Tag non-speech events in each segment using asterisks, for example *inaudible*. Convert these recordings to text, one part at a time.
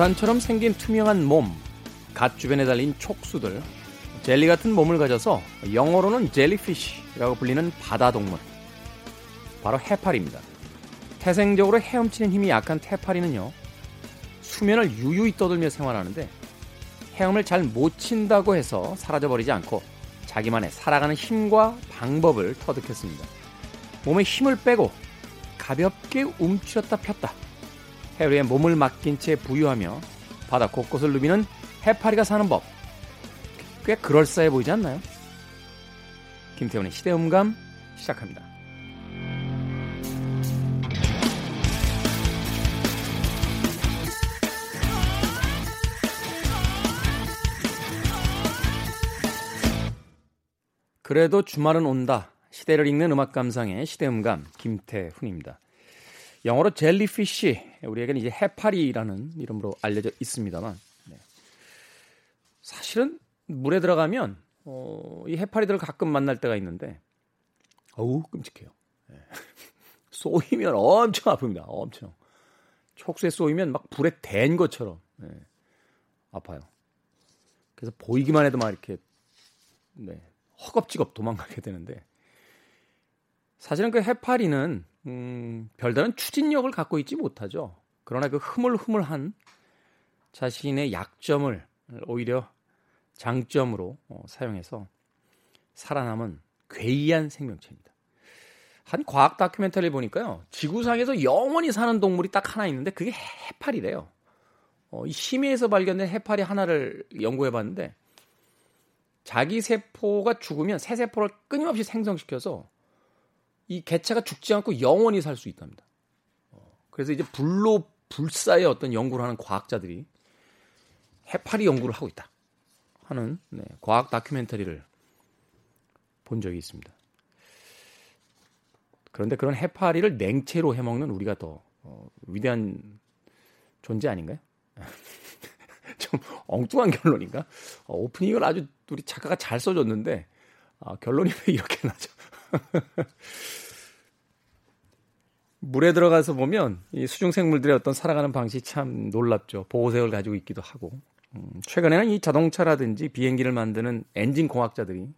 우산처럼 생긴 투명한 몸, 갓 주변에 달린 촉수들, 젤리 같은 몸을 가져서 영어로는 젤리피쉬라고 불리는 바다 동물. 바로 해파리입니다. 태생적으로 헤엄치는 힘이 약한 해파리는요, 수면을 유유히 떠들며 생활하는데 헤엄을 잘 못 친다고 해서 사라져버리지 않고 자기만의 살아가는 힘과 방법을 터득했습니다. 몸에 힘을 빼고 가볍게 움츠렸다 폈다. 해류에 몸을 맡긴 채 부유하며 바다 곳곳을 누비는 해파리가 사는 법. 꽤 그럴싸해 보이지 않나요? 김태훈의 시대음감 시작합니다. 그래도 주말은 온다. 시대를 읽는 음악 감상의 시대음감 김태훈입니다. 영어로 젤리피쉬, 우리에게는 이제 해파리라는 이름으로 알려져 있습니다만, 네. 사실은 물에 들어가면 어, 이 해파리들을 가끔 만날 때가 있는데, 어우 끔찍해요. 네. *laughs* 쏘이면 엄청 아픕니다. 엄청 촉수에 쏘이면 막 불에 댄 것처럼 네. 아파요. 그래서 보이기만 해도 막 이렇게 네, 허겁지겁 도망가게 되는데 사실은 그 해파리는 음, 별다른 추진력을 갖고 있지 못하죠. 그러나 그 흐물흐물한 자신의 약점을 오히려 장점으로 어, 사용해서 살아남은 괴이한 생명체입니다. 한 과학 다큐멘터리 보니까요, 지구상에서 영원히 사는 동물이 딱 하나 있는데 그게 해파리래요. 어, 이 심해에서 발견된 해파리 하나를 연구해 봤는데 자기 세포가 죽으면 새 세포를 끊임없이 생성시켜서 이 개체가 죽지 않고 영원히 살 수 있답니다. 어, 그래서 이제 불로 불사의 어떤 연구를 하는 과학자들이 해파리 연구를 하고 있다 하는 네, 과학 다큐멘터리를 본 적이 있습니다. 그런데 그런 해파리를 냉채로 해먹는 우리가 더 어, 위대한 존재 아닌가요? *laughs* 좀 엉뚱한 결론인가? 어, 오프닝을 아주 우리 작가가 잘 써줬는데 아, 결론이 왜 이렇게 나죠? *laughs* 물에 들어가서 보면 이 수중 생물들의 어떤 살아가는 방식이 참 놀랍죠. 보호색을 가지고 있기도 하고. 음, 최근에는 이 자동차라든지 비행기를 만드는 엔진 공학자들이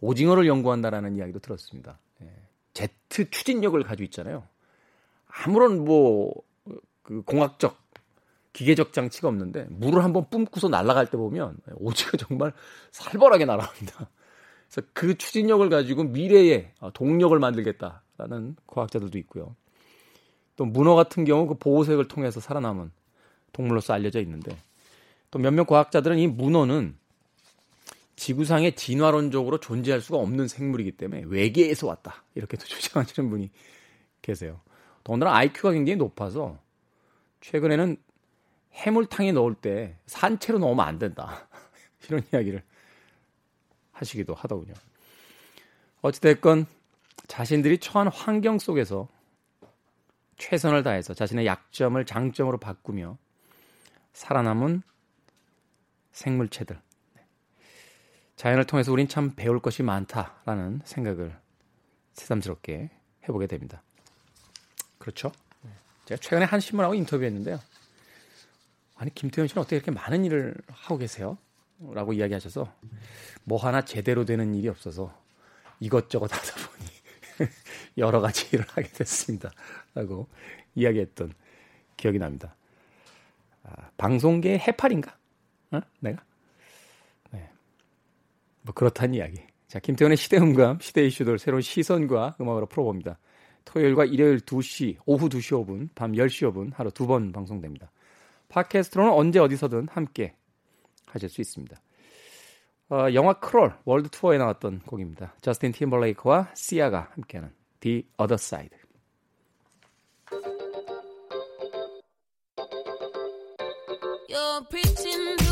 오징어를 연구한다라는 이야기도 들었습니다. 예. 제트 추진력을 가지고 있잖아요. 아무런 뭐 그 공학적 기계적 장치가 없는데 물을 한번 뿜고서 날아갈 때 보면 오징어 정말 살벌하게 날아갑니다. 그래서 그 추진력을 가지고 미래의 동력을 만들겠다라는 과학자들도 있고요. 또 문어 같은 경우 그 보호색을 통해서 살아남은 동물로서 알려져 있는데 또 몇몇 과학자들은 이 문어는 지구상에 진화론적으로 존재할 수가 없는 생물이기 때문에 외계에서 왔다 이렇게도 *laughs* 주장하시는 분이 계세요. 더군다나 IQ가 굉장히 높아서 최근에는 해물탕에 넣을 때 산채로 넣으면 안 된다. *laughs* 이런 이야기를 하시기도 하더군요. 어찌됐건 자신들이 처한 환경 속에서 최선을 다해서 자신의 약점을 장점으로 바꾸며 살아남은 생물체들. 자연을 통해서 우린 참 배울 것이 많다라는 생각을 새삼스럽게 해보게 됩니다. 그렇죠? 제가 최근에 한 신문하고 인터뷰했는데요. 아니 김태현 씨는 어떻게 이렇게 많은 일을 하고 계세요? 라고 이야기하셔서 뭐 하나 제대로 되는 일이 없어서 이것저것 하다 보니 *laughs* 여러 가지 일을 하게 됐습니다. 라고 이야기했던 기억이 납니다. 아, 방송계의 해팔인가? 어? 내가? 네. 뭐 그렇다는 이야기. 자, 김태훈의 시대음감, 시대 이슈들 새로운 시선과 음악으로 풀어봅니다. 토요일과 일요일 2시, 오후 2시 5분, 밤 10시 5분 하루 두 번 방송됩니다. 팟캐스트로는 언제 어디서든 함께 하실 수 있습니다. 어, 영화 크롤 월드 투어에 나왔던 곡입니다. 저스틴 팀벌레이크와 시아가 함께하는 The Other Side. You're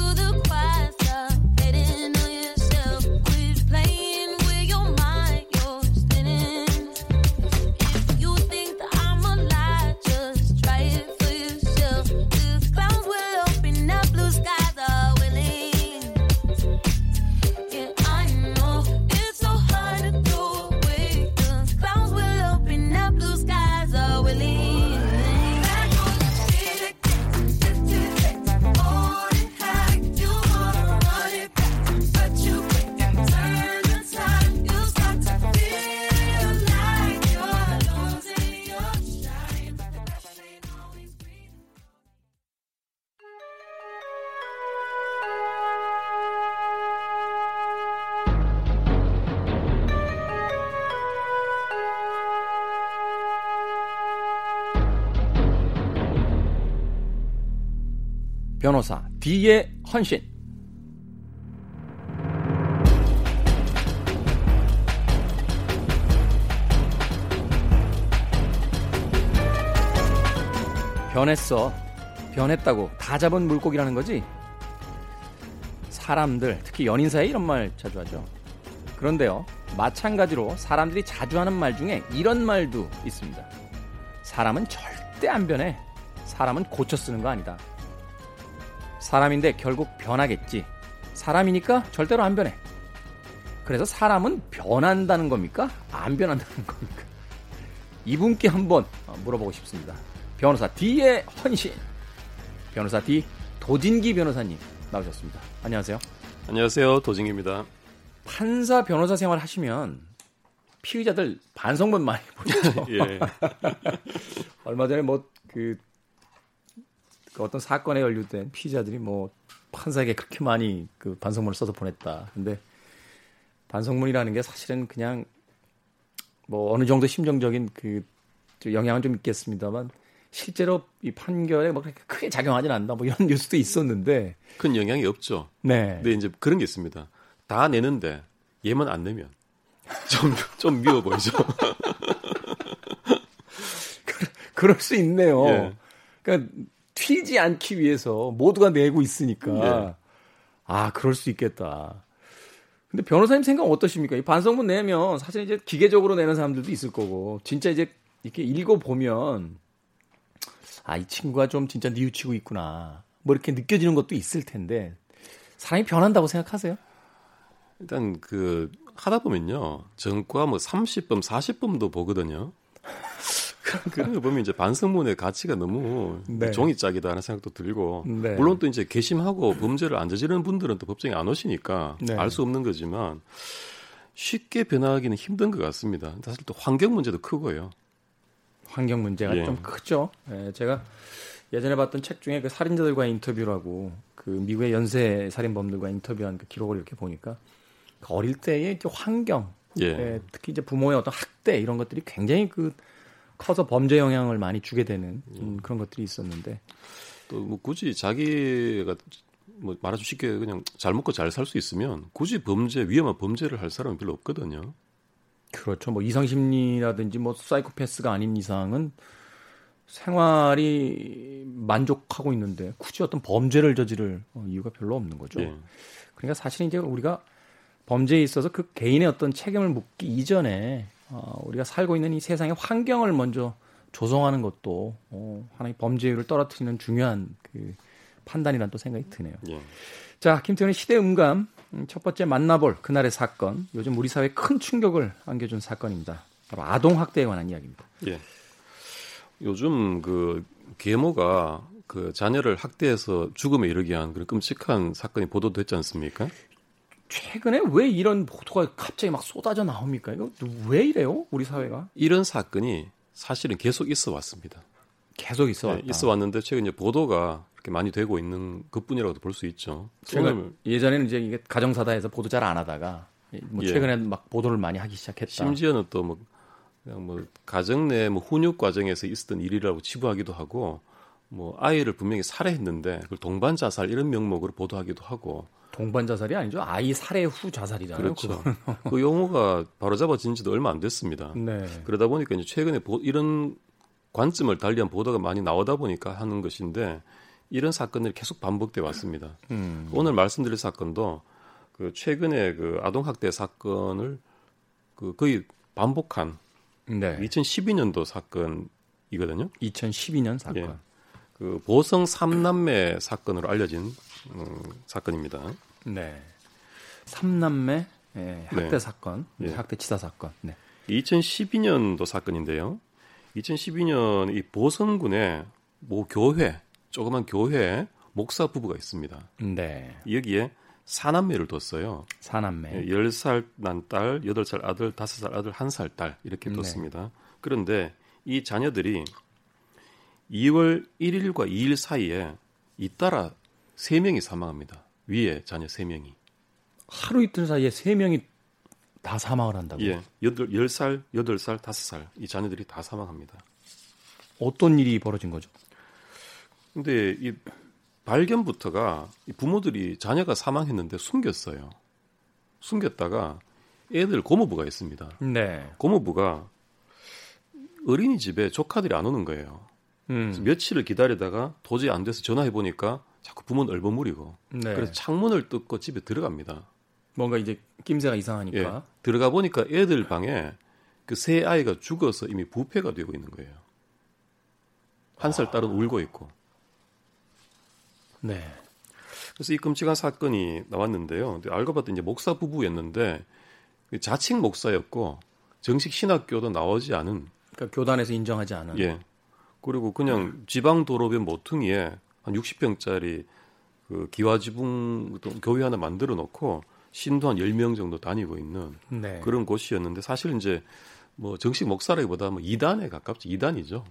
변호사 D의 헌신. 변했어. 변했다고. 다 잡은 물고기라는 거지? 사람들, 특히 연인 사이 이런 말 자주 하죠. 그런데요, 마찬가지로 사람들이 자주 하는 말 중에 이런 말도 있습니다. 사람은 절대 안 변해. 사람은 고쳐 쓰는 거 아니다. 사람인데 결국 변하겠지. 사람이니까 절대로 안 변해. 그래서 사람은 변한다는 겁니까? 안 변한다는 겁니까? 이분께 한번 물어보고 싶습니다. 변호사 D의 헌신. 변호사 D 도진기 변호사님 나오셨습니다. 안녕하세요. 안녕하세요. 도진기입니다. 판사 변호사 생활 하시면 피의자들 반성문 많이 보죠. *laughs* 예. *laughs* 얼마 전에 뭐 그 그 어떤 사건에 연루된 피의자들이 뭐 판사에게 그렇게 많이 그 반성문을 써서 보냈다. 근데 반성문이라는 게 사실은 그냥 뭐 어느 정도 심정적인 그 영향은 좀 있겠습니다만 실제로 이 판결에 뭐 그렇게 크게 작용하지는 않는다. 뭐 이런 뉴스도 있었는데 큰 영향이 없죠. 네. 근데 이제 그런 게 있습니다. 다 내는데 얘만 안 내면 좀 좀 미워 보이죠. *laughs* 그럴 수 있네요. 예. 그러니까 튀지 않기 위해서 모두가 내고 있으니까 예. 아 그럴 수 있겠다. 근데 변호사님 생각 은 어떠십니까? 이 반성문 내면 사실 이제 기계적으로 내는 사람들도 있을 거고 진짜 이제 이렇게 읽어 보면 아 이 친구가 좀 진짜 뉘우치고 있구나 뭐 이렇게 느껴지는 것도 있을 텐데 사람이 변한다고 생각하세요? 일단 그 하다 보면요 전과 뭐 30번 40번도 보거든요. *laughs* 그런 거 보면 이제 반성문의 가치가 너무 네. 종이짝이다 하는 생각도 들고 네. 물론 또 이제 개심하고 범죄를 안 저지르는 분들은 또 법정에 안 오시니까 네. 알수 없는 거지만 쉽게 변화하기는 힘든 것 같습니다. 사실 또 환경 문제도 크고요. 환경 문제가 예. 좀 크죠. 예, 제가 예전에 봤던 책 중에 그 살인자들과의 인터뷰라고 그 미국의 연쇄 살인범들과 인터뷰한 그 기록을 이렇게 보니까 그 어릴 때의 환경, 예. 예, 특히 이제 부모의 어떤 학대 이런 것들이 굉장히 그 커서 범죄 영향을 많이 주게 되는 음, 그런 것들이 있었는데 또 뭐 굳이 자기가 뭐 말하자면 쉽게 그냥 잘 먹고 잘 살 수 있으면 굳이 범죄 위험한 범죄를 할 사람은 별로 없거든요. 그렇죠. 뭐 이성 심리라든지 뭐 사이코패스가 아닌 이상은 생활이 만족하고 있는데 굳이 어떤 범죄를 저지를 어, 이유가 별로 없는 거죠. 예. 그러니까 사실 이제 우리가 범죄에 있어서 그 개인의 어떤 책임을 묻기 이전에 어, 우리가 살고 있는 이 세상의 환경을 먼저 조성하는 것도 어, 하나의 범죄율을 떨어뜨리는 중요한 그 판단이란 또 생각이 드네요. 예. 자, 김태훈의 시대 음감 음, 첫 번째 만나볼 그날의 사건. 요즘 우리 사회에 큰 충격을 안겨준 사건입니다. 바로 아동 학대에 관한 이야기입니다. 예. 요즘 그 계모가 그 자녀를 학대해서 죽음에 이르게 한 그런 끔찍한 사건이 보도됐지 않습니까? 최근에 왜 이런 보도가 갑자기 막 쏟아져 나옵니까? 이거 왜 이래요? 우리 사회가? 이런 사건이 사실은 계속 있어 왔습니다. 계속 있어 왔다. 네, 있어 왔는데 최근 이제 보도가 이렇게 많이 되고 있는 그뿐이라고도 볼 수 있죠. 제가 예전에는 이제 이게 가정사다에서 보도 잘 안 하다가 뭐 예. 최근에 예. 막 보도를 많이 하기 시작했다. 심지어는 또뭐 그냥 뭐 가정 내 뭐 훈육 과정에서 있었던 일이라고 치부하기도 하고 뭐 아이를 분명히 살해했는데 그걸 동반 자살 이런 명목으로 보도하기도 하고 동반 자살이 아니죠. 아이 살해 후 자살이잖아요. 그렇죠. 그 용어가 바로 잡아진 지도 얼마 안 됐습니다. 네. 그러다 보니까 이제 최근에 보, 이런 관점을 달리한 보도가 많이 나오다 보니까 하는 것인데 이런 사건들이 계속 반복돼 왔습니다. 음. 오늘 말씀드릴 사건도 그 최근에 그 아동 학대 사건을 그 거의 반복한 네. 2012년도 사건이거든요. 2012년 사건. 예. 그 보성 삼남매 사건으로 알려진 음, 사건입니다. 네. 삼남매 예, 학대 네. 사건, 네. 학대 치사 사건. 네. 2012년도 사건인데요. 2012년 이 보성군에 모 교회, 조그만 교회 목사 부부가 있습니다. 네. 여기에 사남매를 뒀어요. 사남매. 10살 난 딸, 8살 아들, 5살 아들, 1살 딸 이렇게 네. 뒀습니다. 네. 그런데 이 자녀들이 2월 1일과 2일 사이에 잇따라 3명이 사망합니다. 위에 자녀 3명이. 하루 이틀 사이에 3명이 다 사망을 한다고요? 예. 8, 10살, 8살, 5살 이 자녀들이 다 사망합니다. 어떤 일이 벌어진 거죠? 근데 이 발견부터가 부모들이 자녀가 사망했는데 숨겼어요. 숨겼다가 애들 고모부가 있습니다. 네. 고모부가 어린이집에 조카들이 안 오는 거예요. 음. 며칠을 기다리다가 도저히 안 돼서 전화해 보니까 자꾸 부모는 얼버무리고 네. 그래서 창문을 뜯고 집에 들어갑니다. 뭔가 이제 낌새가 이상하니까 예, 들어가 보니까 애들 방에 그 세 아이가 죽어서 이미 부패가 되고 있는 거예요. 한 살 딸은 울고 있고. 네. 그래서 이 끔찍한 사건이 나왔는데요. 알고 봤더니 이제 목사 부부였는데 그 자칭 목사였고 정식 신학교도 나오지 않은 그러니까 교단에서 인정하지 않은 예. 그리고 그냥 지방 도로변 모퉁이에 한 60평짜리 그 기와 지붕 교회 하나 만들어 놓고 신도 한 10명 정도 다니고 있는 네. 그런 곳이었는데 사실 이제 뭐 정식 목사라기보다 뭐 2단에 가깝죠. 2단이죠.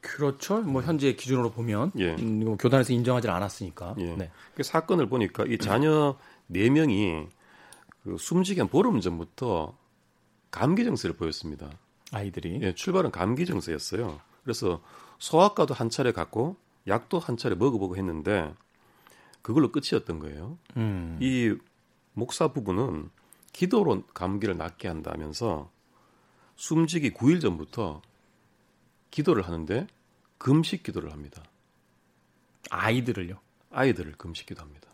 그렇죠. 뭐 현재 기준으로 보면 예. 음, 뭐 교단에서 인정하지 않았으니까. 예. 네. 그 사건을 보니까 이 자녀 4명이 그 숨지기 한 보름 전부터 감기 증세를 보였습니다. 아이들이. 예, 출발은 감기 증세였어요. 그래서 소아과도 한 차례 갔고 약도 한 차례 먹어보고 했는데 그걸로 끝이었던 거예요. 음. 이 목사 부부는 기도로 감기를 낫게 한다면서 숨지기 9일 전부터 기도를 하는데 금식 기도를 합니다. 아이들을요? 아이들을 금식 기도합니다.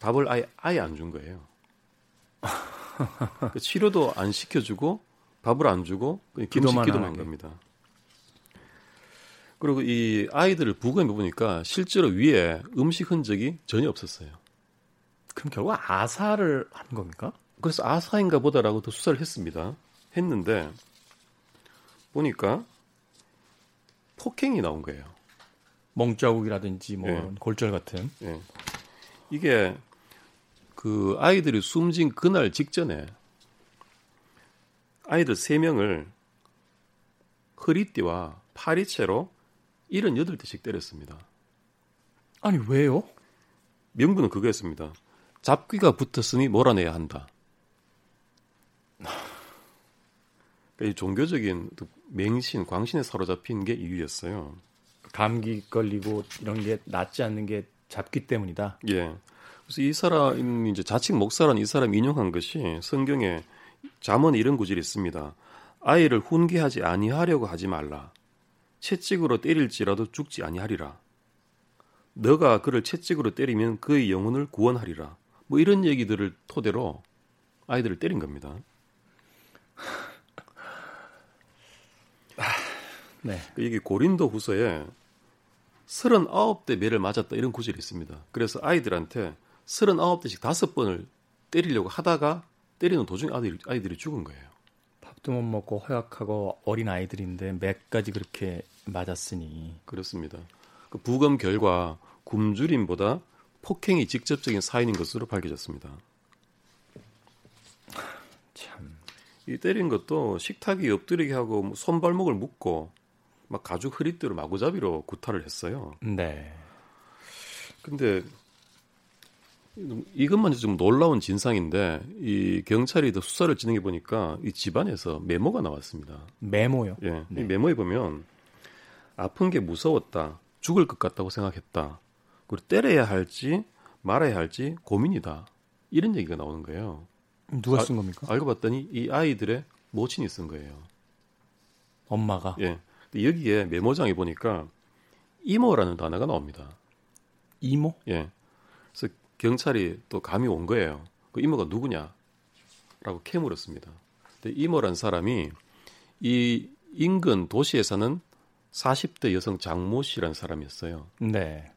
밥을 아예 아예 안 준 거예요. *laughs* 그 치료도 안 시켜주고 밥을 안 주고 금식 기도만 겁니다. 그리고 이 아이들을 부검해 보니까 실제로 위에 음식 흔적이 전혀 없었어요. 그럼 결국 아사를 한 겁니까? 그래서 아사인가 보다라고 더 수사를 했습니다. 했는데 보니까 폭행이 나온 거예요. 멍자국이라든지 뭐 네. 골절 같은. 네. 이게 그 아이들이 숨진 그날 직전에 아이들 3명을 허리띠와 파리채로 78대씩 때렸습니다. 아니, 왜요? 명분은 그거였습니다. 잡귀가 붙었으니 몰아내야 한다. 그러니까 이 종교적인 맹신, 광신에 사로잡힌 게 이유였어요. 감기 걸리고 이런 게 낫지 않는 게 잡기 때문이다. 예. 그래서 이 사람 이제 자칭 목사란 이 사람 인용한 것이 성경에 잠언 이런 구절이 있습니다. 아이를 훈계하지 아니하려고 하지 말라. 채찍으로 때릴지라도 죽지 아니하리라. 너가 그를 채찍으로 때리면 그의 영혼을 구원하리라. 뭐 이런 얘기들을 토대로 아이들을 때린 겁니다. 네. 이게 고린도 후서에 39대 매를 맞았다 이런 구절이 있습니다. 그래서 아이들한테 39대씩 다섯 번을 때리려고 하다가 때리는 도중에 아이들이, 아이들이 죽은 거예요. 밥도 못 먹고 허약하고 어린 아이들인데 맥까지 그렇게 맞았으니 그렇습니다. 그 부검 결과 굶주림보다 폭행이 직접적인 사인인 것으로 밝혀졌습니다. 참. 이 때린 것도 식탁이 엎드리게 하고 뭐 손발목을 묶고 막 가죽 흐릿대로 마구잡이로 구타를 했어요. 네. 근데 이것만 좀 놀라운 진상인데 이 경찰이 더 수사를 진행해 보니까 이 집안에서 메모가 나왔습니다. 메모요? 예. 네. 이 메모에 보면 아픈 게 무서웠다. 죽을 것 같다고 생각했다. 그리고 때려야 할지 말아야 할지 고민이다. 이런 얘기가 나오는 거예요. 누가 쓴 겁니까? 알고 봤더니 이 아이들의 모친이 쓴 거예요. 엄마가? 예. 여기에 메모장에 보니까 이모라는 단어가 나옵니다. 이모? 예. 경찰이 또 감이 온 거예요. 그 이모가 누구냐? 라고 캐물었습니다. 근데 이모란 사람이 이 인근 도시에 사는 40대 여성 장모 씨라는 사람이었어요. 네.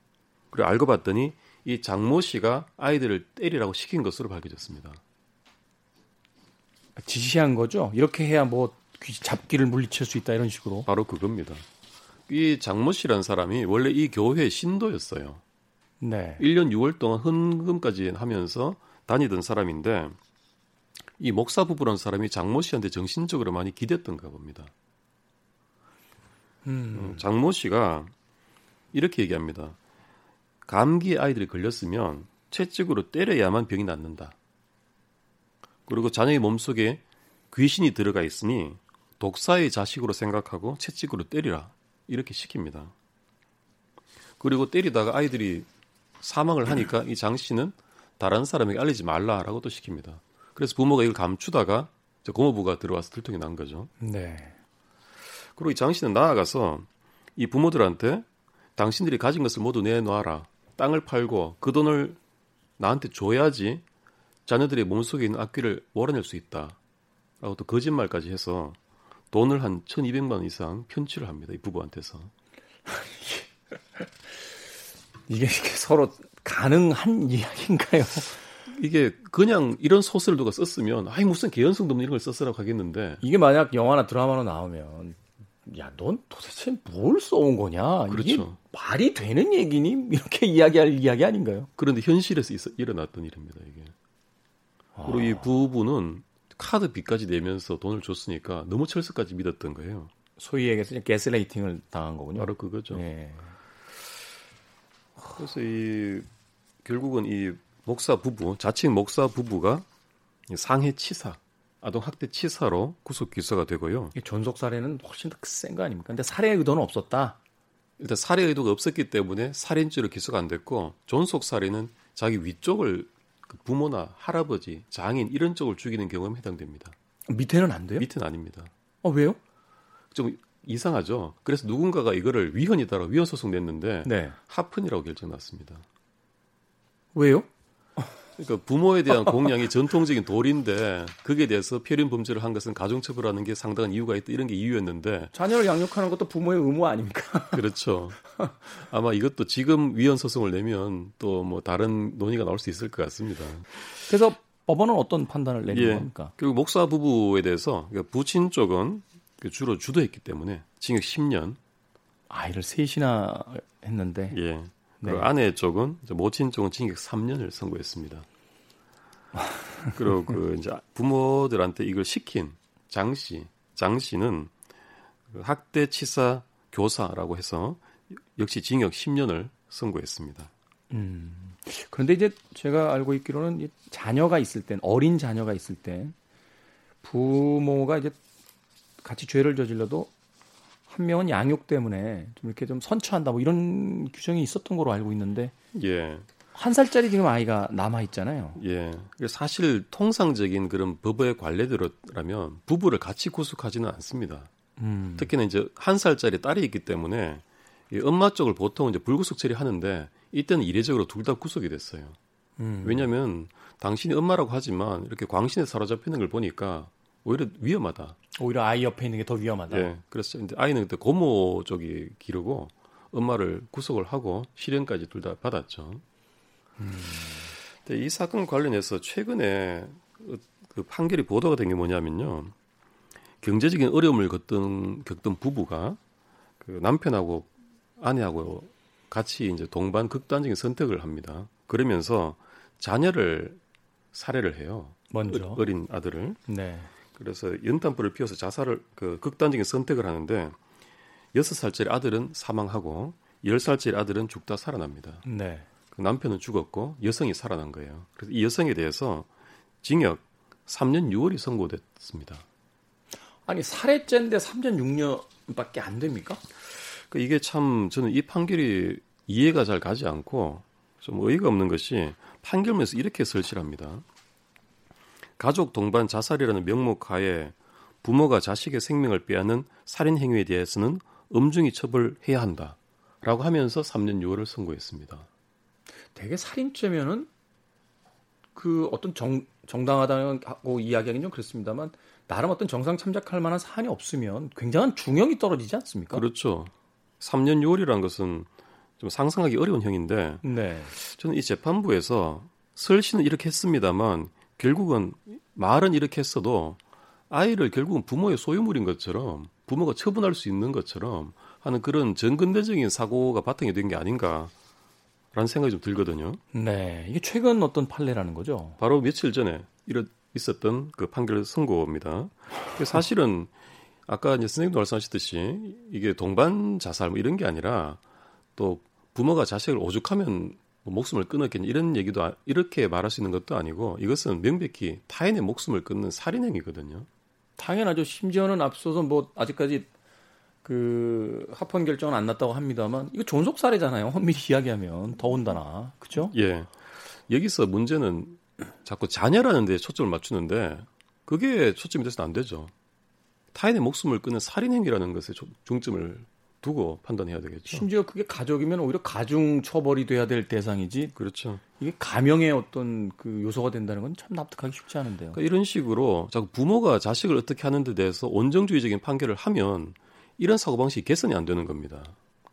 그리고 알고 봤더니 이 장모 씨가 아이들을 때리라고 시킨 것으로 밝혀졌습니다. 지시한 거죠? 이렇게 해야 뭐 잡기를 물리칠 수 있다 이런 식으로. 바로 그겁니다. 이 장모 씨라는 사람이 원래 이 교회 신도였어요. 네. 1년 6월 동안 헌금까지 하면서 다니던 사람인데 이 목사 부부라는 사람이 장모 씨한테 정신적으로 많이 기댔던가 봅니다. 음. 음. 장모 씨가 이렇게 얘기합니다. 감기 아이들이 걸렸으면 채찍으로 때려야만 병이 낫는다. 그리고 자녀의 몸속에 귀신이 들어가 있으니 독사의 자식으로 생각하고 채찍으로 때리라. 이렇게 시킵니다. 그리고 때리다가 아이들이 사망을 하니까 이 장 씨는 다른 사람에게 알리지 말라라고 또 시킵니다. 그래서 부모가 이걸 감추다가 고모부가 들어와서 들통이 난 거죠. 네. 그리고 이 장 씨는 나아가서 이 부모들한테 당신들이 가진 것을 모두 내놔라. 땅을 팔고 그 돈을 나한테 줘야지 자녀들의 몸속에 있는 악귀를 몰아낼 수 있다. 라고 또 거짓말까지 해서 돈을 한 1200만 원 이상 편취를 합니다. 이 부부한테서. *laughs* 이게 서로 가능한 이야기인가요? 이게 그냥 이런 소설을 누가 썼으면 아이 무슨 개연성도 없는 이런 걸 썼으라고 하겠는데 이게 만약 영화나 드라마로 나오면 야 넌 도대체 뭘 써온 거냐 그렇죠. 이게 말이 되는 얘기니 이렇게 이야기할 이야기 아닌가요? 그런데 현실에서 있어, 일어났던 일입니다 이게 그리고 이 부부는 카드 빚까지 내면서 돈을 줬으니까 너무 철수까지 믿었던 거예요. 소위 얘기해서 게스레이팅을 당한 거군요. 바로 그거죠. 네. 그래서 이 결국은 이 목사 부부, 자칭 목사 부부가 상해 치사, 아동 학대 치사로 구속 기소가 되고요. 존속 살해는 훨씬 더 센 거 아닙니까? 근데 살해 의도는 없었다. 일단 살해 의도가 없었기 때문에 살인죄로 기소가 안 됐고 존속 살해는 자기 위쪽을 그 부모나 할아버지, 장인 이런 쪽을 죽이는 경우에 해당됩니다. 밑에는 안 돼요? 밑에는 아닙니다. 어 왜요? 좀 이상하죠. 그래서 누군가가 이거를 위헌이다라고 위헌 소송 냈는데 네. 하푼이라고 결정 났습니다. 왜요? 그러니까 부모에 대한 공양이 전통적인 도리인데 그에 대해서 표린 범죄를 한 것은 가중처벌하는 게 상당한 이유가 있다 이런 게 이유였는데 자녀를 양육하는 것도 부모의 의무 아닙니까? *laughs* 그렇죠. 아마 이것도 지금 위헌 소송을 내면 또 뭐 다른 논의가 나올 수 있을 것 같습니다. 그래서 법원은 어떤 판단을 내린 예, 겁니까? 그리고 목사 부부에 대해서 그러니까 부친 쪽은 그 주로 주도했기 때문에 징역 10년. 아이를 셋이나 했는데. 예. 네. 그리고 아내 쪽은 모친 쪽은 징역 3년을 선고했습니다. *laughs* 그리고 그 이제 부모들한테 이걸 시킨 장 씨, 장 씨는 그 학대 치사 교사라고 해서 역시 징역 10년을 선고했습니다. 음. 그런데 이제 제가 알고 있기로는 자녀가 있을 땐 어린 자녀가 있을 때 부모가 이제 같이 죄를 저질러도 한 명은 양육 때문에 좀 이렇게 좀 선처한다 뭐 이런 규정이 있었던 걸로 알고 있는데 예. 한 살짜리 지금 아이가 남아 있잖아요. 예. 사실 통상적인 그런 법의 관례대로라면 부부를 같이 구속하지는 않습니다. 음. 특히나 이제 한 살짜리 딸이 있기 때문에 이 엄마 쪽을 보통 이제 불구속 처리하는데 이때는 이례적으로 둘 다 구속이 됐어요. 음. 왜냐하면 당신이 엄마라고 하지만 이렇게 광신에 사로잡히는 걸 보니까 오히려 위험하다. 오히려 아이 옆에 있는 게 더 위험하다. 네. 그래서 이제 아이는 그때 고모 쪽이 기르고 엄마를 구속을 하고 실형까지 둘 다 받았죠. 음. 근데 이 사건 관련해서 최근에 그 판결이 보도가 된 게 뭐냐면요. 경제적인 어려움을 겪던, 겪던 부부가 그 남편하고 아내하고 같이 이제 동반 극단적인 선택을 합니다. 그러면서 자녀를 살해를 해요. 먼저 어린 아들을. 네. 그래서 연탄불을 피워서 자살을 그 극단적인 선택을 하는데 여섯 살짜리 아들은 사망하고 열 살짜리 아들은 죽다 살아납니다. 네. 그 남편은 죽었고 여성이 살아난 거예요. 그래서 이 여성에 대해서 징역 3년 6월이 선고됐습니다. 아니 살해죄인데 3년 6년밖에 안 됩니까? 그 이게 참 저는 이 판결이 이해가 잘 가지 않고 좀 의의가 없는 것이 판결문에서 이렇게 설치합니다. 가족 동반 자살이라는 명목 하에 부모가 자식의 생명을 빼앗는 살인 행위에 대해서는 엄중히 처벌해야 한다라고 하면서 3년 6월을 선고했습니다. 대개 살인죄면은 그 어떤 정, 정당하다고 이야기하기는 좀 그렇습니다만 나름 어떤 정상 참작할 만한 사안이 없으면 굉장한 중형이 떨어지지 않습니까? 그렇죠. 3년 6월이라는 것은 좀 상상하기 어려운 형인데 네. 저는 이 재판부에서 설시는 이렇게 했습니다만 결국은 말은 이렇게 했어도 아이를 결국은 부모의 소유물인 것처럼 부모가 처분할 수 있는 것처럼 하는 그런 전근대적인 사고가 바탕이 된 게 아닌가라는 생각이 좀 들거든요. 네, 이게 최근 어떤 판례라는 거죠? 바로 며칠 전에 이런 있었던 그 판결 선고입니다. 사실은 아까 이제 선생님도 말씀하셨듯이 이게 동반 자살 뭐 이런 게 아니라 또 부모가 자식을 오죽하면 뭐 목숨을 끊었겠냐 이런 얘기도 아, 이렇게 말할 수 있는 것도 아니고 이것은 명백히 타인의 목숨을 끊는 살인 행위거든요. 당연하죠. 심지어는 앞서서 뭐 아직까지 그 합헌 결정은 안 났다고 합니다만 이거 존속 사례잖아요. 헌밀히 이야기하면 더운다나 그죠? 예. 여기서 문제는 자꾸 자녀라는 데 초점을 맞추는데 그게 초점이 돼서는 안 되죠. 타인의 목숨을 끊는 살인 행위라는 것에 중점을 두고 판단해야 되겠죠. 심지어 그게 가족이면 오히려 가중 처벌이 돼야 될 대상이지. 그렇죠. 이게 가명의 어떤 그 요소가 된다는 건 참 납득하기 쉽지 않은데요. 그러니까 이런 식으로 자꾸 부모가 자식을 어떻게 하는 데 대해서 온정주의적인 판결을 하면 이런 사고방식이 개선이 안 되는 겁니다.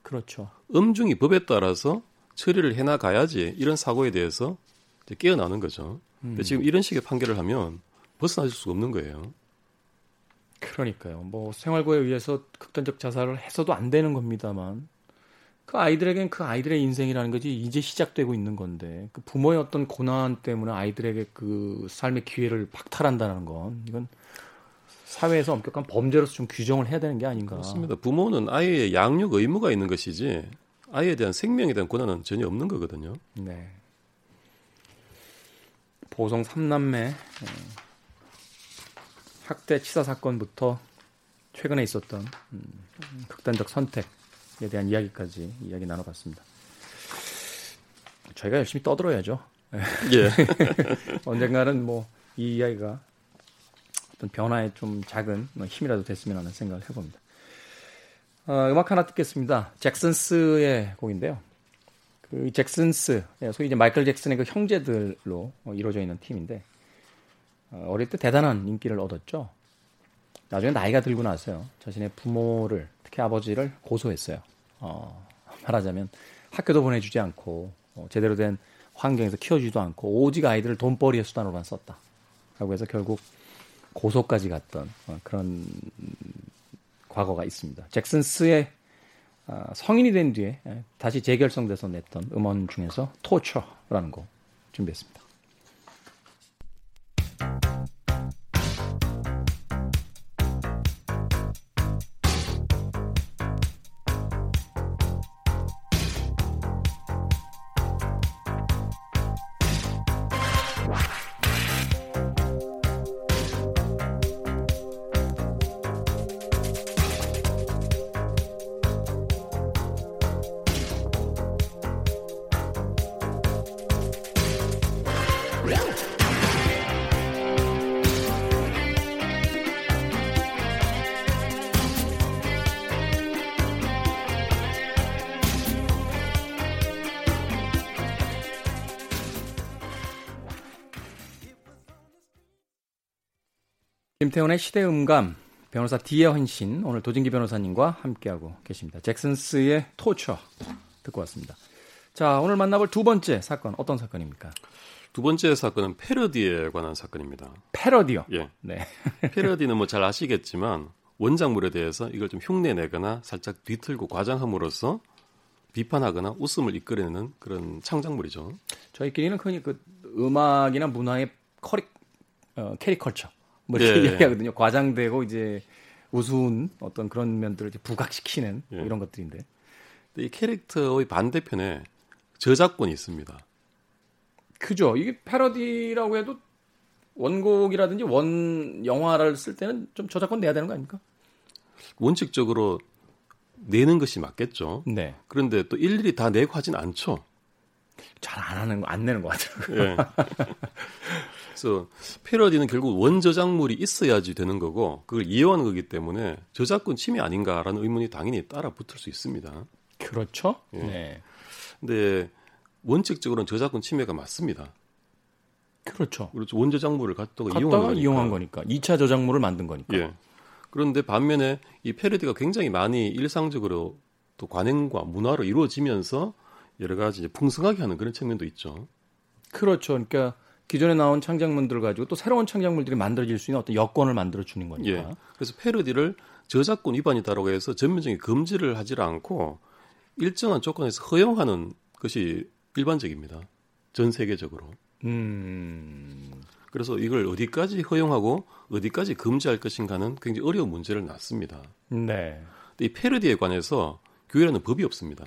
그렇죠. 엄중히 법에 따라서 처리를 해나가야지 이런 사고에 대해서 깨어나는 거죠. 음. 근데 지금 이런 식의 판결을 하면 벗어나질 수가 없는 거예요. 그러니까요. 뭐 생활고에 의해서 극단적 자살을 해서도 안 되는 겁니다만 그 아이들에겐 그 아이들의 인생이라는 것이 이제 시작되고 있는 건데 그 부모의 어떤 고난 때문에 아이들에게 그 삶의 기회를 박탈한다는 건 이건 사회에서 엄격한 범죄로서 좀 규정을 해야 되는 게 아닌가. 그렇습니다. 부모는 아이의 양육 의무가 있는 것이지 아이에 대한 생명에 대한 권한은 전혀 없는 거거든요. 네. 보성 3남매 어, 학대 치사 사건부터 최근에 있었던 음, 극단적 선택에 대한 이야기까지 이야기 나눠봤습니다. 저희가 열심히 떠들어야죠. 예. *laughs* 언젠가는 뭐 이 이야기가 어떤 변화에 좀 작은 뭐 힘이라도 됐으면 하는 생각을 해봅니다. 어, 음악 하나 듣겠습니다. 잭슨스의 곡인데요. 그 잭슨스, 예, 소위 이제 마이클 잭슨의 그 형제들로 이루어져 있는 팀인데 어, 어릴 때 대단한 인기를 얻었죠. 나중에 나이가 들고 나서요. 자신의 부모를 특히 아버지를 고소했어요. 어, 말하자면 학교도 보내주지 않고 어, 제대로 된 환경에서 키워주지도 않고 오직 아이들을 돈벌이의 수단으로만 썼다. 라고 해서 결국 고소까지 갔던 어, 그런 과거가 있습니다. 잭슨스의 어, 성인이 된 뒤에 예, 다시 재결성돼서 냈던 음원 중에서 토처라는 곡 준비했습니다. 김태훈의 시대음감 변호사 디에 헌신 오늘 도진기 변호사님과 함께하고 계십니다. 잭슨스의 토처 듣고 왔습니다. 자 오늘 만나볼 두 번째 사건 어떤 사건입니까? 두 번째 사건은 패러디에 관한 사건입니다. 패러디요? 예. 네. *laughs* 패러디는 뭐 잘 아시겠지만 원작물에 대해서 이걸 좀 흉내내거나 살짝 뒤틀고 과장함으로써 비판하거나 웃음을 이끌어내는 그런 창작물이죠. 저희끼리는 흔히 그 음악이나 문화의 커리, 어, 캐리커처 뭐 이렇게 예. 이야기하거든요. 과장되고 이제 우스운 어떤 그런 면들을 이제 부각시키는 예. 이런 것들인데. 이 캐릭터의 반대편에 저작권이 있습니다. 그죠. 이게 패러디라고 해도 원곡이라든지 원 영화를 쓸 때는 좀 저작권 내야 되는 거 아닙니까? 원칙적으로 내는 것이 맞겠죠. 네. 그런데 또 일일이 다 내고 하진 않죠. 잘 안 하는 거, 안 내는 것 같아요. 예. *laughs* 그래서 패러디는 결국 원저작물이 있어야지 되는 거고 그걸 이해하는 거기 때문에 저작권 침해 아닌가라는 의문이 당연히 따라 붙을 수 있습니다. 그렇죠. 예. 네. 근데 원칙적으로는 저작권 침해가 맞습니다. 그렇죠. 그렇죠. 원저작물을 갖다가, 갖다가 이용한 거니까. 이용한 거니까. 2차 저작물을 만든 거니까. 예. 그런데 반면에 이 패러디가 굉장히 많이 일상적으로 또 관행과 문화로 이루어지면서 여러 가지 풍성하게 하는 그런 측면도 있죠. 그렇죠. 그러니까 기존에 나온 창작물들을 가지고 또 새로운 창작물들이 만들어질 수 있는 어떤 여건을 만들어 주는 거니까. 예. 그래서 패러디를 저작권 위반이다라고 해서 전면적인 금지를 하지 않고 일정한 조건에서 허용하는 것이 일반적입니다. 전 세계적으로. 음. 그래서 이걸 어디까지 허용하고 어디까지 금지할 것인가는 굉장히 어려운 문제를 놨습니다. 네. 이 패러디에 관해서 교회라는 법이 없습니다.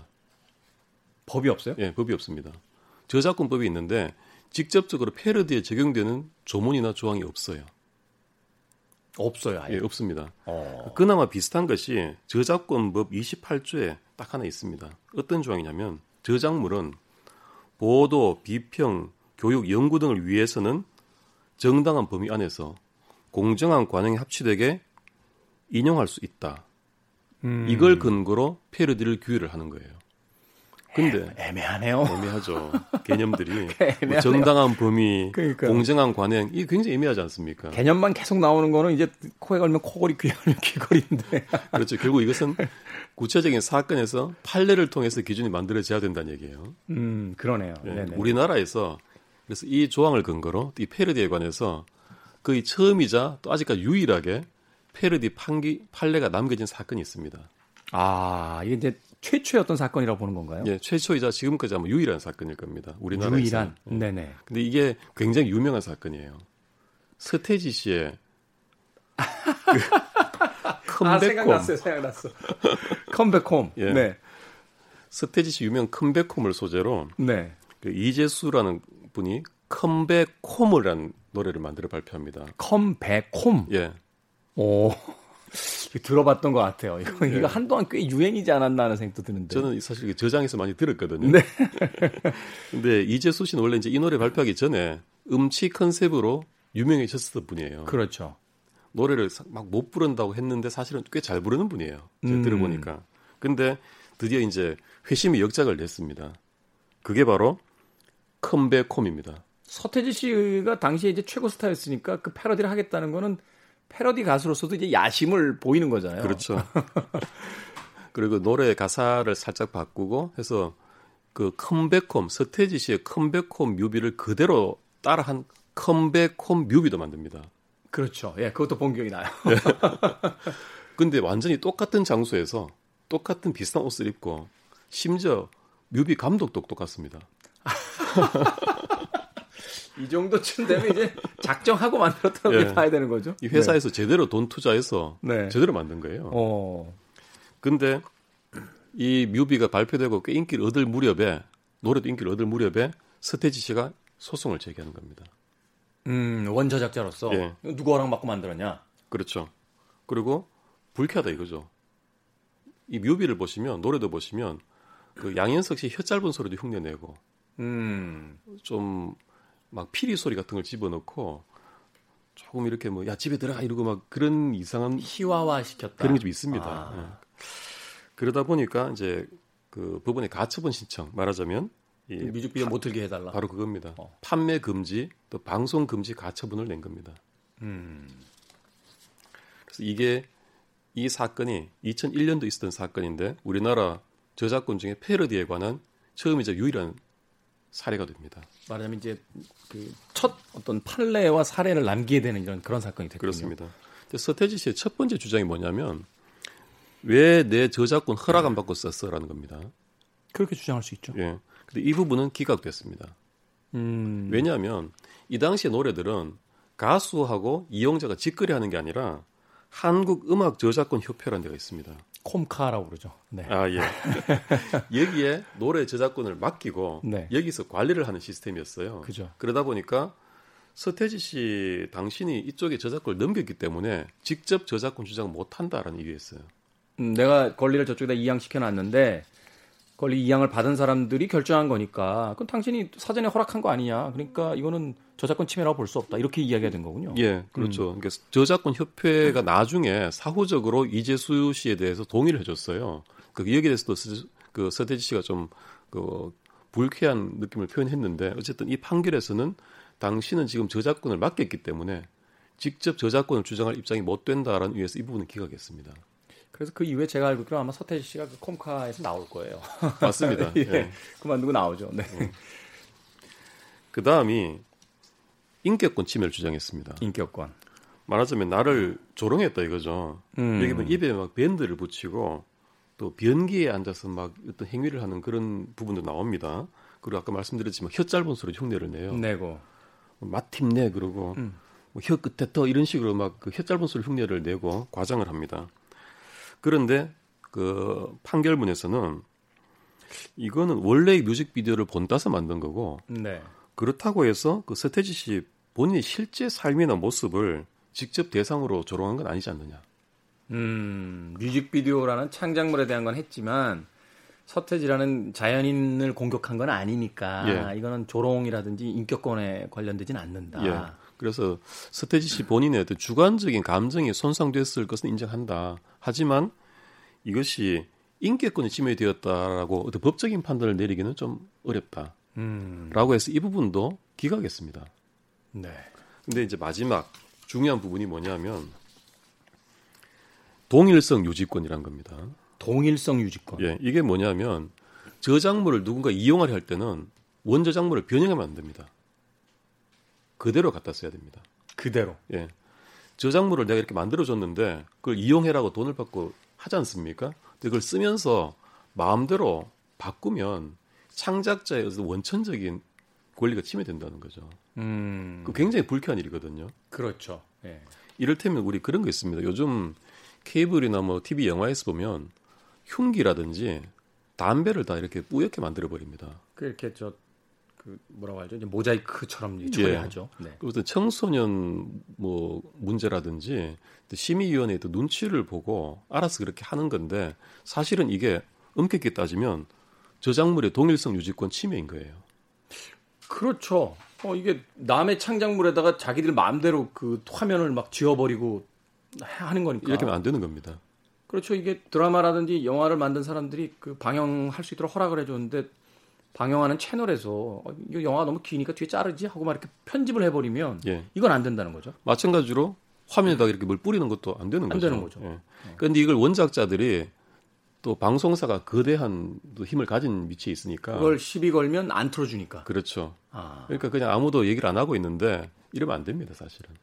법이 없어요? 예, 법이 없습니다. 저작권법이 있는데 직접적으로 패러디에 적용되는 조문이나 조항이 없어요. 없어요. 아예. 예, 없습니다. 어. 그나마 비슷한 것이 저작권법 28조에 딱 하나 있습니다. 어떤 조항이냐면 저작물은 보도, 비평, 교육, 연구 등을 위해서는 정당한 범위 안에서 공정한 관행에 합치되게 인용할 수 있다. 음. 이걸 근거로 패러디를 규율을 하는 거예요. 근데 애매하네요. 애매하죠. 개념들이 *laughs* 뭐 정당한 범위, 그러니까요. 공정한 관행 이 굉장히 애매하지 않습니까? 개념만 계속 나오는 거는 이제 코에 걸면 코걸이, 귀에 걸면 귀걸이인데. *laughs* 그렇죠. 결국 이것은 구체적인 사건에서 판례를 통해서 기준이 만들어져야 된다는 얘기예요. 음, 그러네요. 네. 우리나라에서 그래서 이 조항을 근거로 이 패러디에 관해서 거의 처음이자 또 아직까지 유일하게 패러디 판기 판례가 남겨진 사건이 있습니다. 아, 이게 이제 최초의 어떤 사건이라고 보는 건가요? 예, 최초이자 지금까지 아마 유일한 사건일 겁니다. 우리나라에서. 유일한. 예. 네네. 근데 이게 굉장히 유명한 사건이에요. 서태지 씨의 그 컴백홈. 아, 생각났어요. 생각났어. 컴백홈. 예. 네. 서태지 씨 유명 컴백홈을 소재로 네. 그 이재수라는 분이 컴백홈이라는 노래를 만들어 발표합니다. 컴백홈. 예. 오. 들어봤던 것 같아요. 이거, 네. 이거 한동안 꽤 유행이지 않았나 하는 생각도 드는데. 저는 사실 저장해서 많이 들었거든요. 네. *laughs* 근데 이재수 씨는 원래 이제 이 노래 발표하기 전에 음치 컨셉으로 유명해졌었던 분이에요. 그렇죠. 노래를 막 못 부른다고 했는데 사실은 꽤 잘 부르는 분이에요. 음. 들어보니까. 근데 드디어 이제 회심의 역작을 냈습니다. 그게 바로 Come Back Home입니다. 서태지 씨가 당시에 이제 최고 스타였으니까 그 패러디를 하겠다는 거는 패러디 가수로서도 이제 야심을 보이는 거잖아요. 그렇죠. *laughs* 그리고 노래 가사를 살짝 바꾸고 해서 그 컴백홈 서태지 씨의 컴백홈 뮤비를 그대로 따라한 Come Back Home 뮤비도 만듭니다. 그렇죠. 예, 그것도 본 기억이 나요. 예. *laughs* 근데 완전히 똑같은 장소에서 똑같은 비슷한 옷을 입고 심지어 뮤비 감독도 똑같습니다. *laughs* 이 정도쯤 되면 이제 작정하고 만들었다고 예. 봐야 되는 거죠. 이 회사에서 네. 제대로 돈 투자해서 네. 제대로 만든 거예요. 어. 근데 이 뮤비가 발표되고 꽤 인기를 얻을 무렵에 노래도 인기를 얻을 무렵에 서태지 씨가 소송을 제기하는 겁니다. 음, 원저작자로서 예. 누구 허락 받고 만들었냐? 그렇죠. 그리고 불쾌하다 이거죠. 이 뮤비를 보시면 노래도 보시면 그 양현석 씨 혀 짧은 소리도 흉내내고 음. 좀 막 피리 소리 같은 걸 집어넣고 조금 이렇게 뭐 야 집에 들어가 이러고 막 그런 이상한 희화화 시켰다 그런 게 좀 있습니다. 아. 네. 그러다 보니까 이제 그 부분의 가처분 신청 말하자면 이 뮤직비디오 못 틀게 해달라. 바로 그겁니다. 어. 판매 금지 또 방송 금지 가처분을 낸 겁니다. 음. 그래서 이게 이 사건이 2001년도 있었던 사건인데 우리나라 저작권 중에 패러디에 관한 처음이자 유일한 사례가 됩니다. 말하자면 이제 그 첫 어떤 판례와 사례를 남기게 되는 이런 그런 사건이 됐군요. 그렇습니다. 서태지 씨의 첫 번째 주장이 뭐냐면 왜 내 저작권 허락 안 받고 썼어라는 겁니다. 그렇게 주장할 수 있죠. 예. 근데 이 부분은 기각됐습니다. 음... 왜냐하면 이 당시의 노래들은 가수하고 이용자가 직거래 하는 게 아니라 한국 음악 저작권 협회라는 데가 있습니다. 콤카라고 그러죠. 네. 아 예. *laughs* 여기에 노래 저작권을 맡기고 네. 여기서 관리를 하는 시스템이었어요. 그죠. 그러다 보니까 서태지 씨 당신이 이쪽에 저작권을 넘겼기 때문에 직접 저작권 주장을 못 한다라는 이유였어요. 음, 내가 권리를 저쪽에다 이양시켜 놨는데 권리 이양을 받은 사람들이 결정한 거니까 그건 당신이 사전에 허락한 거 아니냐. 그러니까 이거는 저작권 침해라고 볼 수 없다. 이렇게 이야기가 된 거군요. 예, 그렇죠. 음. 그러니까 저작권 협회가 나중에 사후적으로 이재수 씨에 대해서 동의를 해줬어요. 그 여기에 대해서도 그 서태지 씨가 좀그 불쾌한 느낌을 표현했는데 어쨌든 이 판결에서는 당신은 지금 저작권을 맡겼기 때문에 직접 저작권을 주장할 입장이 못 된다라는 이유에서 이 부분은 기각했습니다. 그래서 그 이후에 제가 알고 있기로 아마 서태지 씨가 그 콤카에서 나올 거예요. *laughs* 맞습니다. *laughs* 예. 예. 그만두고 나오죠. 네. 음. 그 다음이 인격권 침해를 주장했습니다. 인격권. 말하자면 나를 조롱했다 이거죠. 음. 여기 보면 입에 막 밴드를 붙이고 또 변기에 앉아서 막 어떤 행위를 하는 그런 부분도 나옵니다. 그리고 아까 말씀드렸지만 혀 짧은 소리 흉내를 내요. 내고 마팀 내 그러고 음. 뭐혀 끝에 더 이런 식으로 막 그 혀 짧은 소리 흉내를 내고 과장을 합니다. 그런데 그 판결문에서는 이거는 원래의 뮤직비디오를 본따서 만든 거고 네. 그렇다고 해서 그 서태지 씨 본인의 실제 삶이나 모습을 직접 대상으로 조롱한 건 아니지 않느냐. 음, 뮤직비디오라는 창작물에 대한 건 했지만 서태지라는 자연인을 공격한 건 아니니까 예. 이거는 조롱이라든지 인격권에 관련되진 않는다. 예. 그래서 서태지 씨 본인의 어떤 주관적인 감정이 손상됐을 것은 인정한다. 하지만 이것이 인격권이 침해되었다라고 어떤 법적인 판단을 내리기는 좀 어렵다. 음. 라고 해서 이 부분도 기각했습니다. 네. 근데 이제 마지막 중요한 부분이 뭐냐면 동일성 유지권이란 겁니다. 동일성 유지권. 예, 이게 뭐냐면 저작물을 누군가 이용하려 할 때는 원저작물을 변형하면 안 됩니다. 그대로 갖다 써야 됩니다. 그대로. 예. 저작물을 내가 이렇게 만들어 줬는데 그걸 이용해라고 돈을 받고 하지 않습니까? 근데 그걸 쓰면서 마음대로 바꾸면 창작자의 원천적인 권리가 침해된다는 거죠. 음. 그 굉장히 불쾌한 일이거든요. 그렇죠. 예. 이를테면 우리 그런 거 있습니다. 요즘 케이블이나 뭐 TV 영화에서 보면 흉기라든지 담배를 다 이렇게 뿌옇게 만들어 버립니다. 그렇게 저 그 뭐라고 하죠? 모자이크처럼 처리하죠. 예. 네. 그리고 청소년 뭐 문제라든지 심의위원회의 또 눈치를 보고 알아서 그렇게 하는 건데 사실은 이게 엄격히 따지면 저작물의 동일성 유지권 침해인 거예요. 그렇죠. 어, 이게 남의 창작물에다가 자기들 마음대로 그 화면을 막 지워버리고 하는 거니까. 이렇게 하면 안 되는 겁니다. 그렇죠. 이게 드라마라든지 영화를 만든 사람들이 그 방영할 수 있도록 허락을 해줬는데 방영하는 채널에서 어, 이거 영화 너무 기니까 뒤에 자르지 하고 막 이렇게 편집을 해버리면 예. 이건 안 된다는 거죠. 마찬가지로 화면에다 이렇게 뭘 뿌리는 것도 안 되는 안 거죠. 되는 거죠. 예. 그런데 이걸 원작자들이 또 방송사가 거대한 힘을 가진 위치에 있으니까 그걸 시비 걸면 안 틀어주니까. 그렇죠. 아. 그러니까 그냥 아무도 얘기를 안 하고 있는데 이러면 안 됩니다, 사실은.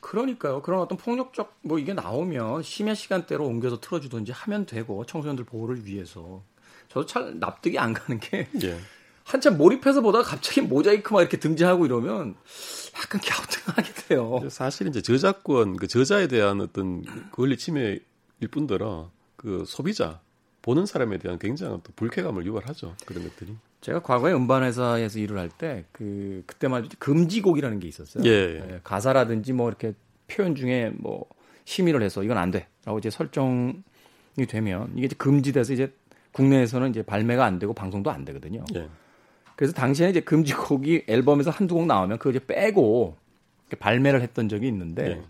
그러니까요. 그런 어떤 폭력적 뭐 이게 나오면 심야 시간대로 옮겨서 틀어주든지 하면 되고 청소년들 보호를 위해서 저도 잘 납득이 안 가는 게 예. 한참 몰입해서 보다가 갑자기 모자이크 막 이렇게 등장하고 이러면 약간 갸우뚱하게 돼요. 사실 이제 저작권 그 저자에 대한 어떤 권리 침해일 뿐더러 그 소비자 보는 사람에 대한 굉장한 또 불쾌감을 유발하죠. 그런 것들이. 제가 과거에 음반 회사에서 일을 할 때 그 그때 말이죠 금지곡이라는 게 있었어요. 예. 예. 가사라든지 뭐 이렇게 표현 중에 뭐 심의를 해서 이건 안 돼라고 이제 설정이 되면 이게 이제 금지돼서 이제 국내에서는 이제 발매가 안 되고 방송도 안 되거든요. 예. 그래서 당시에 이제 금지곡이 앨범에서 한두 곡 나오면 그거 이제 빼고 발매를 했던 적이 있는데 예.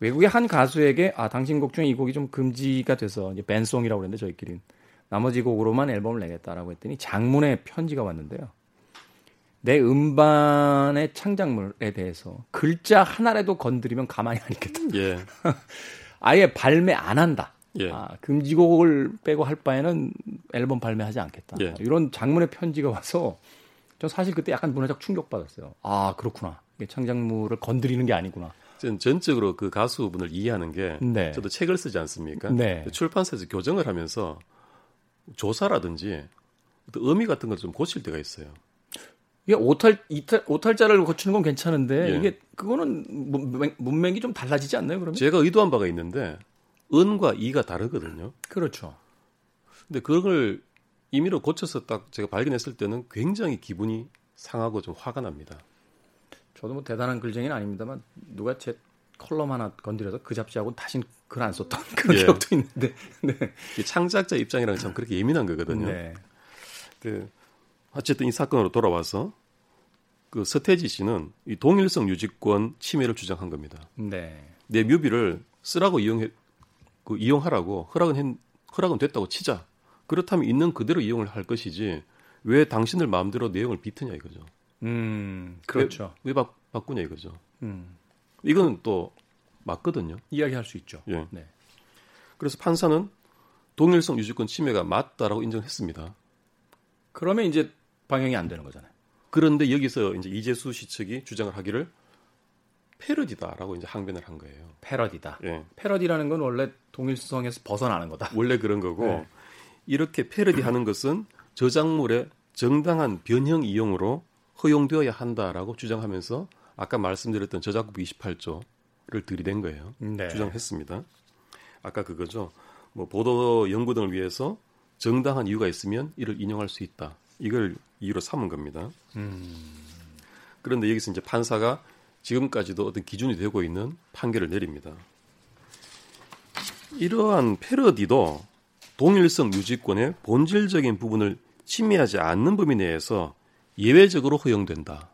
외국의 한 가수에게 아 당신 곡 중에 이 곡이 좀 금지가 돼서 이제 밴송이라고 그랬는데 저희끼리 나머지 곡으로만 앨범을 내겠다라고 했더니 장문의 편지가 왔는데요. 내 음반의 창작물에 대해서 글자 하나라도 건드리면 가만히 안 있겠다. 예. *laughs* 아예 발매 안 한다. 예. 아, 금지곡을 빼고 할 바에는 앨범 발매하지 않겠다. 예. 이런 장문의 편지가 와서 저 사실 그때 약간 문화적 충격받았어요. 아 그렇구나. 창작물을 건드리는 게 아니구나. 전 전적으로 그 가수분을 이해하는 게 네. 저도 책을 쓰지 않습니까? 네. 출판사에서 교정을 하면서 조사라든지 어떤 의미 같은 걸 좀 고칠 때가 있어요. 이게 오탈 이탈 오탈자를 고치는 건 괜찮은데 예. 이게 그거는 문맥이 좀 달라지지 않나요? 그러면 제가 의도한 바가 있는데 은과 이가 다르거든요. 그렇죠. 근데 그걸 임의로 고쳐서 딱 제가 발견했을 때는 굉장히 기분이 상하고 좀 화가 납니다. 저도 뭐 대단한 글쟁이는 아닙니다만 누가 제 컬럼 하나 건드려서 그 잡지하고 다신 글 안 썼던 *laughs* 그런 예. 기억도 있는데 *laughs* 네. 창작자 입장이랑 참 그렇게 예민한 거거든요. 네. 그 어쨌든 이 사건으로 돌아와서 그 서태지 씨는 이 동일성 유지권 침해를 주장한 겁니다. 네. 내 뮤비를 쓰라고 이용해 그 이용하라고 허락은 했, 허락은 됐다고 치자. 그렇다면 있는 그대로 이용을 할 것이지 왜 당신들 마음대로 내용을 비트냐 이거죠. 음, 그렇죠. 왜, 왜 바, 바꾸냐 이거죠. 음. 이건 또 맞거든요. 이야기할 수 있죠. 예. 네. 그래서 판사는 동일성 유지권 침해가 맞다라고 인정했습니다. 그러면 이제 방영이 안 되는 거잖아요. 그런데 여기서 이제 이재수 씨 측이 주장을 하기를 패러디다라고 이제 항변을 한 거예요. 패러디다. 예. 패러디라는 건 원래 동일성에서 벗어나는 거다. 원래 그런 거고 네. 이렇게 패러디하는 것은 저작물의 정당한 변형 이용으로 허용되어야 한다라고 주장하면서 아까 말씀드렸던 저작법 28조를 들이댄 거예요. 네. 주장했습니다. 아까 그거죠. 뭐 보도 연구 등을 위해서 정당한 이유가 있으면 이를 인용할 수 있다. 이걸 이유로 삼은 겁니다. 음. 그런데 여기서 이제 판사가 지금까지도 어떤 기준이 되고 있는 판결을 내립니다. 이러한 패러디도 동일성 유지권의 본질적인 부분을 침해하지 않는 범위 내에서 예외적으로 허용된다.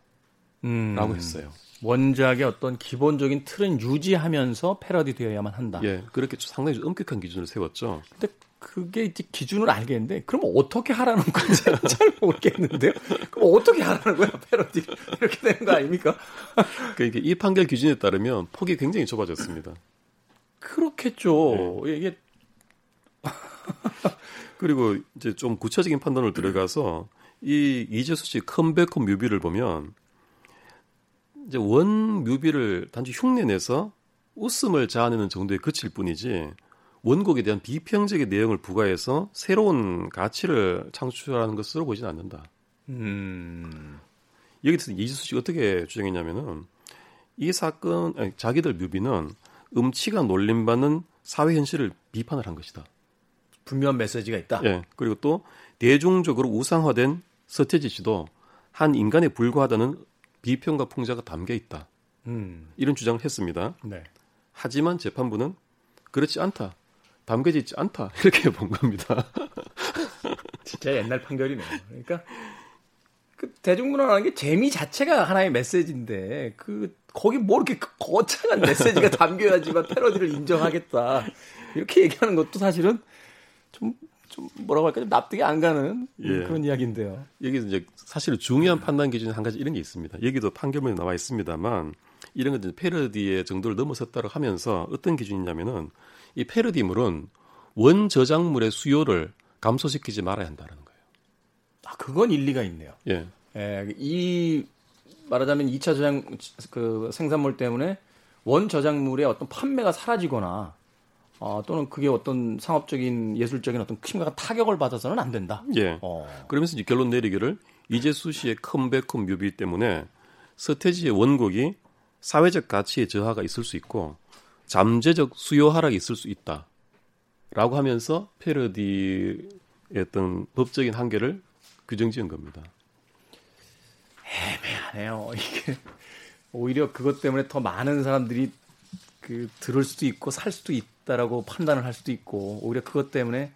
음, 라고 했어요. 원작의 어떤 기본적인 틀은 유지하면서 패러디 되어야만 한다. 예, 그렇게 상당히 엄격한 기준을 세웠죠. 근데 그게 이제 기준을 알겠는데, 그럼 어떻게 하라는 건지 *laughs* 잘 모르겠는데요? 그럼 어떻게 하라는 거야, 패러디? 이렇게 되는 거 아닙니까? *laughs* 그러니까 이 판결 기준에 따르면 폭이 굉장히 좁아졌습니다. 그렇겠죠. 네. 이게 *laughs* 그리고 이제 좀 구체적인 판단을 들어가서 이 이재수 씨 컴백홈 뮤비를 보면 이제 원 뮤비를 단지 흉내내서 웃음을 자아내는 정도에 그칠 뿐이지 원곡에 대한 비평적인 내용을 부과해서 새로운 가치를 창출하는 것으로 보지는 않는다. 음. 여기서 이재수 씨가 어떻게 주장했냐면은 이 사건 아니, 자기들 뮤비는 음치가 놀림받는 사회 현실을 비판을 한 것이다. 분명한 메시지가 있다. 예. 그리고 또 대중적으로 우상화된 서태지 씨도 한 인간에 불과하다는 비평과 풍자가 담겨 있다. 음. 이런 주장을 했습니다. 네. 하지만 재판부는 그렇지 않다. 담겨져 있지 않다. *laughs* 이렇게 본 겁니다. *laughs* 진짜 옛날 판결이네요. 그러니까 그 대중문화라는 게 재미 자체가 하나의 메시지인데 그 거기 뭐 이렇게 거창한 메시지가 *laughs* 담겨야지만 패러디를 인정하겠다. 이렇게 얘기하는 것도 사실은 좀, 좀 뭐라고 할까 좀 납득이 안 가는 예. 그런 이야기인데요. 여기서 이제 사실 중요한 판단 기준이 한 가지 이런 게 있습니다. 여기도 판결문에 나와 있습니다만 이런 것들 패러디의 정도를 넘어섰다고 하면서 어떤 기준이냐면은 이 패러디물은 원 저작물의 수요를 감소시키지 말아야 한다는 거예요. 아, 그건 일리가 있네요. 예. 예, 이 말하자면 2차 저장 그 생산물 때문에 원 저작물의 어떤 판매가 사라지거나 어, 또는 그게 어떤 상업적인 예술적인 어떤 심각한 타격을 받아서는 안 된다. 예. 어. 그러면서 이제 결론 내리기를 이재수 씨의 컴백홈 뮤비 때문에 서태지의 원곡이 사회적 가치의 저하가 있을 수 있고 잠재적 수요 하락이 있을 수 있다. 라고 하면서 패러디의 어떤 법적인 한계를 규정 지은 겁니다. 애매하네요. *laughs* 이게 오히려 그것 때문에 더 많은 사람들이 그 들을 수도 있고 살 수도 있다라고 판단을 할 수도 있고 오히려 그것 때문에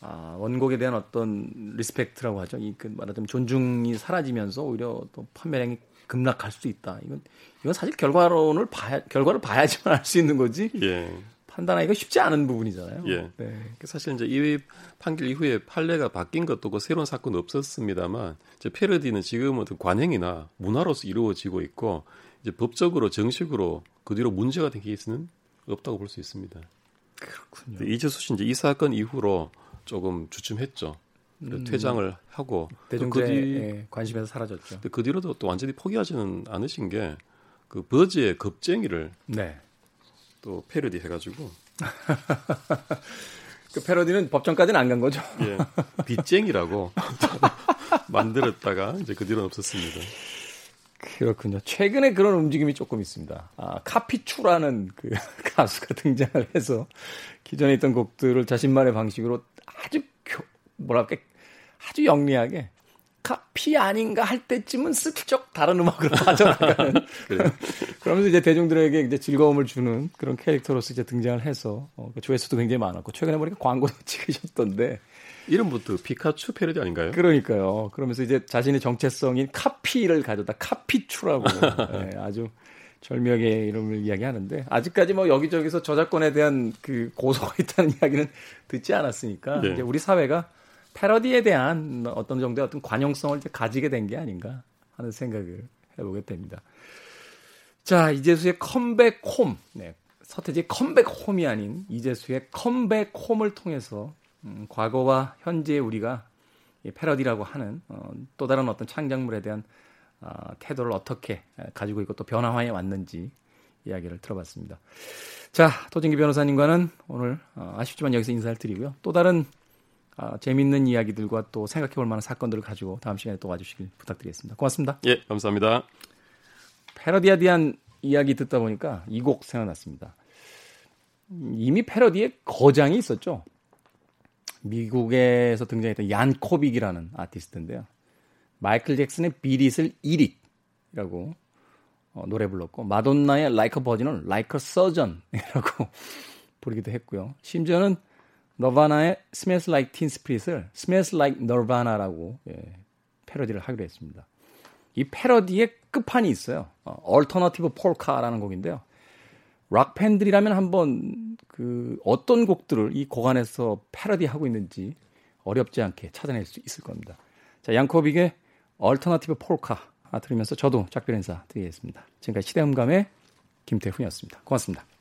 아, 원곡에 대한 어떤 respect라고 하죠. 이 그 말하자면 존중이 사라지면서 오히려 또 판매량이 급락할 수도 있다. 이건 이건 사실 결과론을 봐야 결과를 봐야지만 *laughs* 알 수 있는 거지. 예. 판단하기가 쉽지 않은 부분이잖아요. 예. 네. 그 사실 이제 이 판결 이후에 판례가 바뀐 것도 고 새로운 사건은 없었습니다만 이제 패러디는 지금은 관행이나 문화로서 이루어지고 있고 이제 법적으로 정식으로 그 뒤로 문제가 된 케이스는 없다고 볼 수 있습니다. 그렇군요. 이재수 씨 이제 이 사건 이후로 조금 주춤했죠. 음. 퇴장을 하고 대중들의 그 뒤, 예, 관심에서 사라졌죠. 그 뒤로도 또 완전히 포기하지는 않으신 게 그 버즈의 겁쟁이를 네. 또 패러디 해가지고 *laughs* 그 패러디는 법정까지는 안 간 거죠. *laughs* 예, 빚쟁이라고 *laughs* 만들었다가 이제 그 뒤로는 없었습니다. 그렇군요. 최근에 그런 움직임이 조금 있습니다. 아, 카피추라는 그 가수가 등장을 해서 기존에 있던 곡들을 자신만의 방식으로 아주 뭐랄까 아주 영리하게 카피 아닌가 할 때쯤은 슬쩍 다른 음악으로 *laughs* 빠져나가는 *laughs* 그러면서 이제 대중들에게 이제 즐거움을 주는 그런 캐릭터로서 이제 등장을 해서 어, 그 조회수도 굉장히 많았고 최근에 보니까 광고도 *laughs* 찍으셨던데 이름부터 피카츄 패러디 아닌가요? 그러니까요. 그러면서 이제 자신의 정체성인 카피를 가져다 카피추라고 네, 아주 절묘하게 이름을 이야기하는데 아직까지 뭐 여기저기서 저작권에 대한 그 고소가 있다는 이야기는 듣지 않았으니까 네. 이제 우리 사회가 패러디에 대한 어떤 정도의 어떤 관용성을 이제 가지게 된 게 아닌가 하는 생각을 해보게 됩니다. 자 이재수의 컴백 홈, 네, 서태지의 컴백 홈이 아닌 이재수의 컴백 홈을 통해서 음, 과거와 현재의 우리가 패러디라고 하는 어, 또 다른 어떤 창작물에 대한 어, 태도를 어떻게 가지고 있고 또 변화해 왔는지 이야기를 들어봤습니다. 자, 도진기 변호사님과는 오늘 어, 아쉽지만 여기서 인사를 드리고요. 또 다른 어, 재밌는 이야기들과 또 생각해 볼 만한 사건들을 가지고 다음 시간에 또 와주시길 부탁드리겠습니다. 고맙습니다. 예, 감사합니다. 패러디에 대한 이야기 듣다 보니까 이 곡 생각났습니다. 이미 패러디에 거장이 있었죠. 미국에서 등장했던 얀 코빅이라는 아티스트인데요. 마이클 잭슨의 비릿을 1윗이라고 어, 노래 불렀고 마돈나의 버전은 Like a Surgeon이라고 *laughs* 부르기도 했고요. 심지어는 너바나의 Smells Like Teen Spirit을 Smells Like Nirvana라고 예, 패러디를 하기로 했습니다. 이 패러디의 끝판이 있어요. 어, Alternative Polka라는 곡인데요. 락 팬들이라면 한번 그 어떤 곡들을 이 곡 안에서 패러디하고 있는지 어렵지 않게 찾아낼 수 있을 겁니다. 자, 양코빅의 Alternative Polka 들으면서 저도 작별 인사 드리겠습니다. 지금까지 시대음감의 김태훈이었습니다. 고맙습니다.